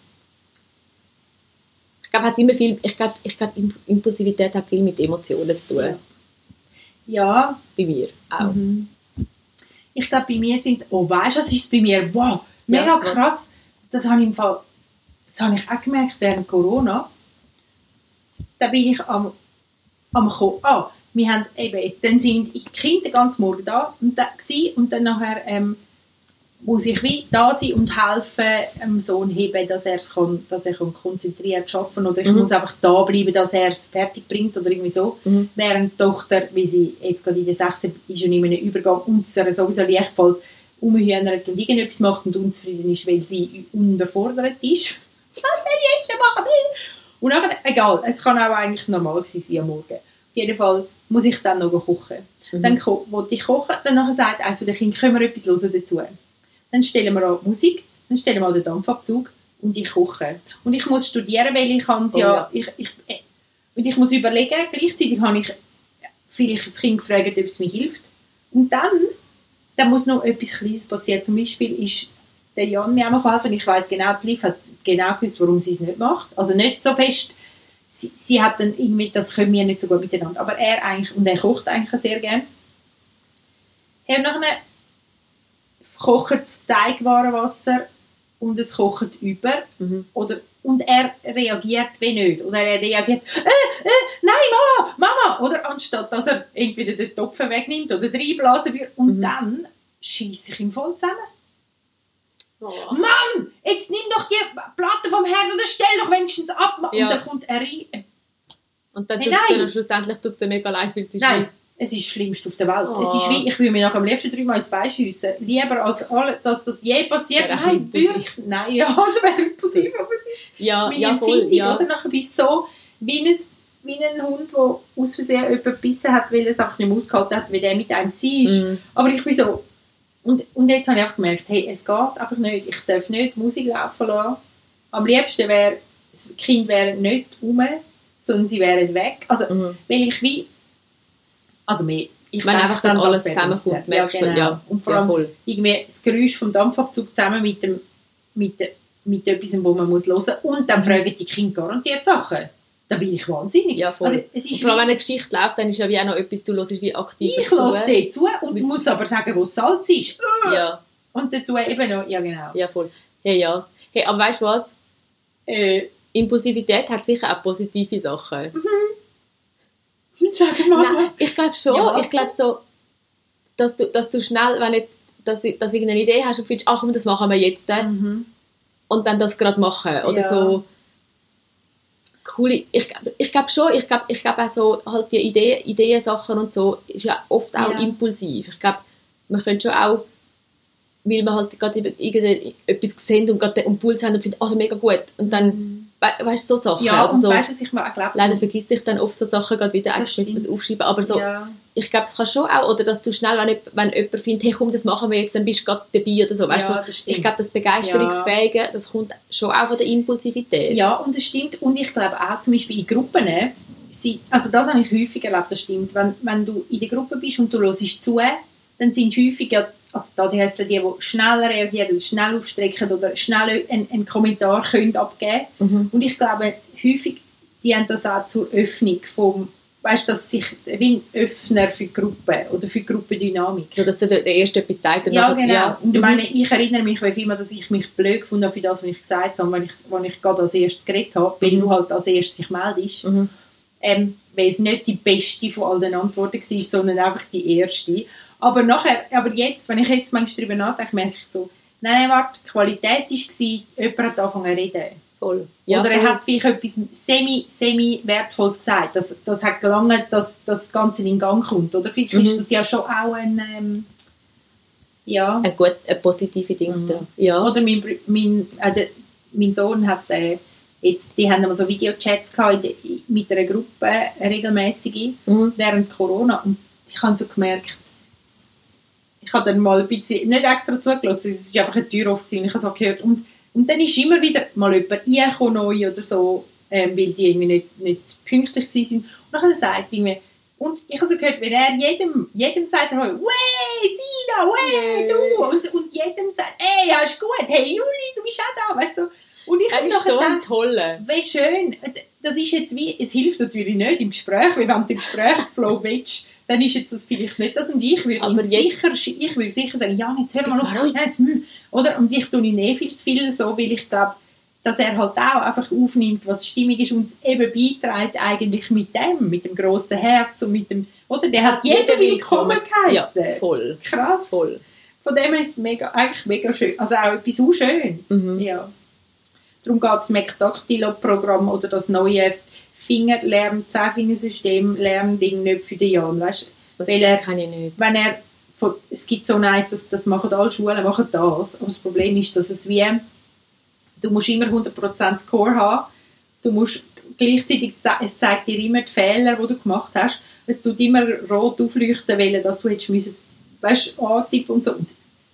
ich glaube, hat immer viel, ich glaube, ich glaube, Impulsivität hat viel mit Emotionen zu tun. Ja. Bei mir auch. Mhm. Ich glaube, bei mir sind es, oh, weißt du, was ist bei mir? Wow, mega Ja, krass. Das habe ich im Fall, das habe ich auch gemerkt während Corona. Da bin ich am, am Ko- ah, wir haben eben, dann sind die Kinder ganzen Morgen da und, da und dann nachher ähm, muss ich wie da sein und helfen, dem Sohn heben, dass er, kann, dass er kann konzentriert arbeiten oder ich Mhm. muss einfach da bleiben, dass er es fertig bringt oder irgendwie so. Mhm. Während die Tochter, wie sie jetzt gerade in der 6. ist und in einem Übergang ihr sowieso leicht fällt, umhühnert und irgendetwas macht und unzufrieden ist, weil sie unterfordert ist. Was soll ich jetzt machen? Und dann, egal, es kann auch eigentlich normal sein am Morgen. Auf jeden Fall muss ich dann noch kochen. Mhm. Dann ko wollte ich kochen, dann nachher sagt eines der Kinder, können wir etwas hören dazu? Dann stellen wir an Musik, dann stellen wir an den Dampfabzug und ich koche. Und ich muss studieren, weil ich kann Oh ja, ja. ich, ich, und ich muss überlegen, gleichzeitig habe ich vielleicht das Kind gefragt, ob es mir hilft. Und dann, dann muss noch etwas Kleines passieren. Zum Beispiel ist der Jan mir auch noch helfen. Ich weiß genau, die Liv hat genau gewusst, warum sie es nicht macht. Also nicht so fest. Sie, sie hat dann irgendwie, das können wir nicht so gut miteinander. Aber er eigentlich, und er kocht eigentlich sehr gern. Er nachher kocht das Teigwarenwasser und es kocht über. Mhm. Oder, und er reagiert wie nicht. Oder er reagiert, äh, äh, nein, Mama, Mama. Oder anstatt, dass er entweder den Topf wegnimmt oder reinblasen wird. Und Mhm. dann schieße ich ihm voll zusammen. Oh. Mann, jetzt nimm doch die Platte vom Herd oder stell doch wenigstens ab. Ja. Und dann kommt er rein. Und dann Hey, nein. dir schlussendlich tut's dir mega leid, weil es ist Nein, es ist das Schlimmste auf der Welt. Oh. Es ist wie, ich würde mir nach am liebsten dreimal ins Bein schiessen. Lieber als alle, dass das je passiert. Wäre Nein, wirklich. Nein, ja, es wäre impulsiv, aber es ist ja, meine ja, voll, Empfindung, ja. Oder? Nachher bist du so wie ein, wie ein Hund, der aus Versehen jemanden gebissen hat, weil er es einfach nicht mehr ausgehalten hat, wie der mit einem war. Mhm. Aber ich bin so... Und, und jetzt habe ich einfach gemerkt, hey, es geht einfach nicht. Ich darf nicht Musik laufen lassen. Am liebsten wäre, das Kind wäre nicht rum, sondern sie wären weg. Also, Mhm. weil ich wie... Also mehr... Ich Wenn denke einfach dann dann, alles zusammenkommt, merkst du, genau. ja, Und vor ja, allem voll. irgendwie das Geräusch vom Dampfabzug zusammen mit dem mit, mit etwas, wo man muss hören muss. Und dann fragen die Kinder garantiert Sachen. Da bin ich wahnsinnig. Ja, voll. Also, es ist vor allem, wenn eine Geschichte läuft, dann ist ja wie auch noch etwas, du hörst wie aktiv ich lasse dir zu und muss aber sagen, wo Salz ist. Ja, Und dazu eben noch, ja genau. ja, voll. Hey, ja. Hey, aber weißt du was? Äh, Impulsivität hat sicher auch positive Sachen. sag mal. Nein, ich glaube schon. Ja, ich glaube so, dass du, dass du schnell, wenn jetzt, dass, dass du irgendeine Idee hast und findest, ach komm, das machen wir jetzt äh, Mhm. und dann das gerade machen oder Ja. so coole, ich, ich glaube schon, ich glaube ich glaub auch so, halt die Ideen, Ideensachen und so, ist ja oft auch Ja. impulsiv. Ich glaube, man könnte schon auch, weil man halt gerade irgendetwas gesehen und gerade den Impuls haben und findet, oh, mega gut. Und dann, we weißt du, so Sachen. Ja, oder und so. weißt du, ich mir auch glaube? Leider vergisst sich dann oft so Sachen gerade wieder, muss man es aufschreiben, aber so, ja. ich glaube, es kann schon auch, oder dass du schnell, wenn, jemand- wenn jemand findet, hey komm, das machen wir jetzt, dann bist du gerade dabei oder so, weißt Ja, so, ich glaube, das Begeisterungsfähige, das kommt schon auch von der Impulsivität. Ja, und das stimmt. Und ich glaube auch zum Beispiel in Gruppen, äh, sie, also das habe ich häufig erlebt, das stimmt. Wenn, wenn du in der Gruppe bist und du hörst zu, dann sind häufig, ja, also da die, die, die schnell reagieren, schnell aufstrecken oder schnell einen, einen Kommentar können abgeben Mhm. Und ich glaube, häufig, die haben das auch zur Öffnung vom, weißt du, dass sich wie ein Öffner für die Gruppe oder für die Gruppendynamik. So, dass der, Erste etwas sagt und Ja, nachher- genau. Und ich Mhm. meine, ich erinnere mich wie immer, dass ich mich blöd gefunden habe für das, was ich gesagt habe, wenn ich, wenn ich gerade als erstes geredet habe, weil Mhm. du halt als erstes dich meldest. Mhm. Ähm, weil es nicht die beste von all den Antworten war, sondern einfach die erste. Aber nachher, aber jetzt, wenn ich jetzt manchmal darüber nachdenke, merke ich so, nein, nein, warte, die Qualität war, jemand hat angefangen zu reden. Voll. Ja, Oder voll. er hat vielleicht etwas semi, semi wertvolles gesagt. Das, das hat gelangt, dass, das Ganze in Gang kommt. Oder vielleicht Mhm. ist das ja schon auch ein, ähm, ja, ein gut, ein positive Dings Mhm. dran. Ja. oder mein, mein, äh, der, mein Sohn hat äh, jetzt, die haben immer so Videochats gehabt mit einer Gruppe, regelmäßige, Mhm. während Corona. Und ich habe so gemerkt, ich habe dann mal ein bisschen, nicht extra zugelassen, es war einfach eine Tür offen gewesen und ich habe so gehört. Und, und dann ist immer wieder mal jemand neu oder so, ähm, weil die irgendwie nicht, nicht pünktlich waren. Und dann sagt irgendwie, Und ich habe so gehört, wenn er jedem, jedem sagt, er, «Wey, Sina, wey, du!» und, und jedem sagt, «Ey, ja, ist gut, hey, Juli, du bist auch da!» weißt du? Und ich habe so gedacht, toller. wie schön. Das ist jetzt wie, es hilft natürlich nicht im Gespräch, weil wenn du den Gesprächsflow willst, dann ist jetzt das vielleicht nicht das. Und ich würde Aber sicher, ich würde sicher sagen, ja, jetzt hör Bist mal du auf, ruhig? ja, jetzt, hm. oder? Und ich tue ihn eh viel zu viel so, weil ich glaube, dass er halt auch einfach aufnimmt, was stimmig ist und eben beiträgt eigentlich mit dem, mit dem grossen Herz und mit dem, oder? Der hat jeden willkommen Ja, geheißen. voll. Krass. Voll. Von dem ist es mega, eigentlich mega schön. Also auch etwas so Schönes. Mhm. Ja. Darum geht das McDactylo-Programm oder das neue Fingerlern, Zehnfingersystem Lernding nicht für den Jan. Weißt, Das Weil er- kann ich nicht. wenn er von, es gibt so eins, das, das machen alle Schulen, machen das. Aber das Problem ist, dass es wie, du musst immer 100% Score haben. Du musst gleichzeitig, es zeigt dir immer die Fehler, die du gemacht hast. Es tut immer rot aufleuchten, weil dass du hättest müssen, weißt, antippen und so.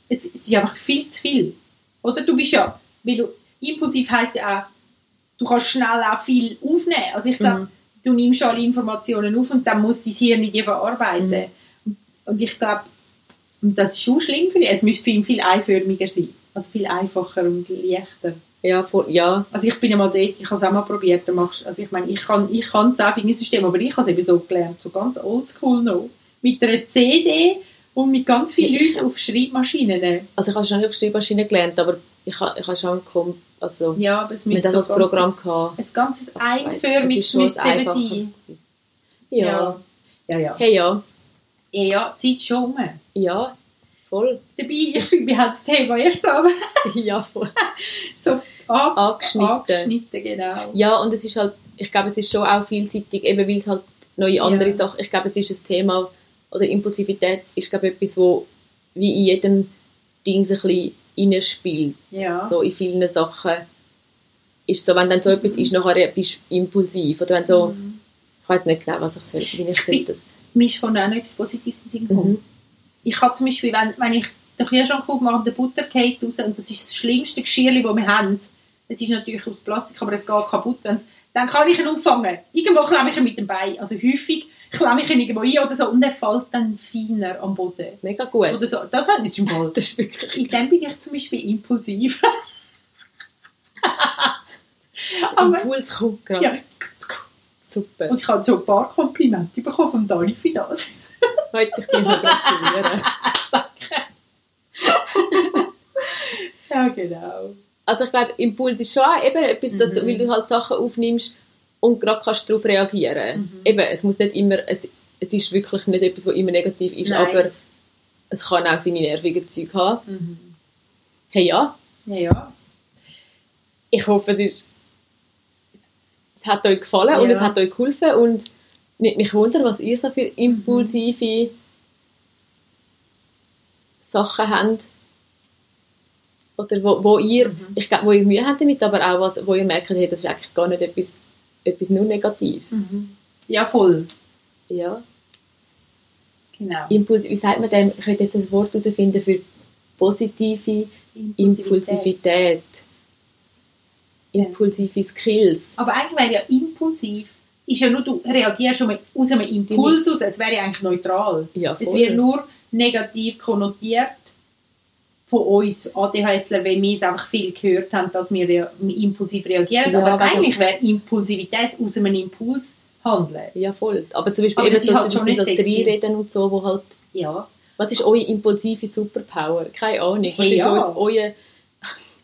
Es, es ist einfach viel zu viel. Oder du bist ja, weil du, impulsiv heisst ja auch, du kannst schnell auch viel aufnehmen. Also ich glaube, Mhm. du nimmst alle Informationen auf und dann muss dein Hirn die verarbeiten. Mhm. Und- Und ich glaube, das ist schon schlimm für ihn. Es müsste ihn viel einförmiger sein. Also viel einfacher und leichter. Ja, voll, ja. Also ich bin ja mal dort, ich habe es auch mal probiert. Also ich meine, ich kann, ich kann das Fingersystem, aber ich habe es eben so gelernt, so ganz oldschool noch. Mit einer CD und mit ganz vielen. Leuten auf Schreibmaschinen. Also ich habe schon auf Schreibmaschine gelernt, aber ich habe, ich habe schon kom also Ja, aber es mit müsste das ganz- Programm gehabt. Ein ganzes schon müsste es ein sein. Ja. Ja, ja. Hey, ja. Ja, ja, die Zeit schon um. Ja, voll. Dabei, ich finde, wir haben das Thema erst so, ja, voll. so ab, Angeschnitten. angeschnitten. Genau. Ja, und es ist halt, ich glaube, es ist schon auch vielseitig, eben weil es halt neue andere Ja. Sachen, ich glaube, es ist ein Thema, oder Impulsivität ist, glaube ich, etwas, wo wie in jedem Ding ein bisschen reinspielt. Ja. So in vielen Sachen ist so, wenn dann so etwas ist, nachher bist du impulsiv, oder wenn so, Mhm. ich weiß nicht genau, was ich soll, wie ich soll das... Mir ist von auch noch etwas Positives in den Sinn gekommen. Mhm. Ich habe zum Beispiel, wenn, wenn ich den Kühlschrank aufmache und der Butter geht raus, und das ist das schlimmste Geschirr, das wir haben, es ist natürlich aus Plastik, aber es geht kaputt, dann kann ich ihn auffangen. Irgendwo klemme ich ihn mit dem Bein, also häufig klemme ich ihn irgendwo ein oder so, und er fällt dann feiner am Boden. Mega gut. Oder so. Das hat nicht im Fall. Das ist wirklich... In dem bin ich zum Beispiel impulsiv. Impuls kommt gerade. ja. Super. Und ich habe so ein paar Komplimente bekommen von Dani für das. Heute ich dir noch gratulieren. Ja, genau. Also ich glaube, Impuls ist schon eben etwas, dass du, Mhm. weil du halt Sachen aufnimmst und gerade kannst darauf reagieren. Mhm. Eben, es muss nicht immer, es, es ist wirklich nicht etwas, was immer negativ ist, Nein. aber es kann auch seine nervigen Züge haben. Mhm. Hey ja, Ja, ja. ich hoffe, es ist es hat euch gefallen und Ja. es hat euch geholfen und nicht mich wundern, was ihr so für impulsive Sachen habt oder wo, wo ihr, Mhm. ich glaube, wo ihr Mühe habt damit, aber auch was, wo ihr merkt, hey, das ist eigentlich gar nicht etwas, etwas nur Negatives. Mhm. Ja, voll. Ja. Genau. Impuls, wie sagt man dem? Ich könnte jetzt ein Wort herausfinden für positive Impulsivität. Impulsive Skills. Aber eigentlich wäre ja impulsiv, ist ja nur, du reagierst schon aus einem Impuls aus, es wäre ja eigentlich neutral. Ja, Es wird nur negativ konnotiert von uns ADHSler, weil wir es einfach viel gehört haben, dass wir rea impulsiv reagieren. Ja, Aber eigentlich wäre Impulsivität aus einem Impuls handeln. Ja, voll. Aber zum Beispiel Aber eben so halt zum schon Beispiel nicht das sexy. Reinreden und so, wo halt, Ja. was ist eure impulsive Superpower? Keine Ahnung. Was Hey, ist ja. euer,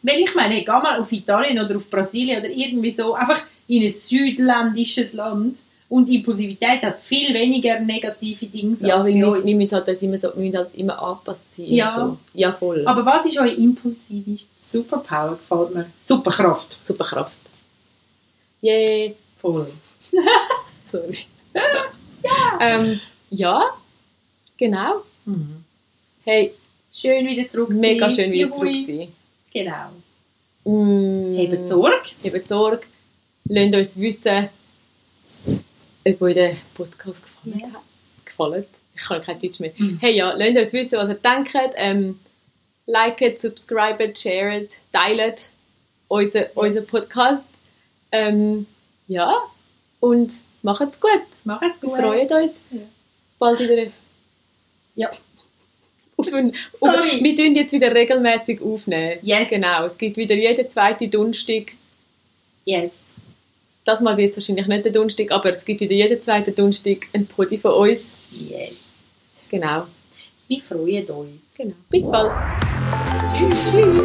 Weil ich meine, geh mal auf Italien oder auf Brasilien oder irgendwie so, einfach in ein südländisches Land und Impulsivität hat viel weniger negative Dinge ja, als weil wir, wir, müssen halt das immer so, wir müssen halt immer angepasst sein. Ja. So. ja, voll. Aber was ist eure impulsive Superpower? Gefällt mir. Superkraft. Superkraft. Yay. Voll. Sorry. ja. Ähm, ja, genau. Hey, Schön wieder zurück mega schön wieder Juhui. zurück zu sein. Genau. Mm. Habt Sorge. Habt Sorge. Lasst uns wissen, ob euch der Podcast gefallen Yes. hat. Gefallen? Ich kann kein Deutsch mehr. Mhm. Hey ja, lasst uns wissen, was ihr denkt. Ähm, liket, subscribet, sharet, teilt unseren unser Podcast. Ähm, ja, und macht's gut. Macht's Wir gut. freuen uns. Ja. Bald wieder. Ja. Auf ein, Sorry. Auf, wir tun jetzt wieder regelmäßig aufnehmen. Yes. Genau. Es gibt wieder jeden zweiten Donnerstag. Yes. Das Mal wird es wahrscheinlich nicht der Donnerstag, aber es gibt wieder jeden zweiten Donnerstag ein Podi von uns. Yes. Genau. Wir freuen uns. genau. Bis bald. Tschüss. Tschüss.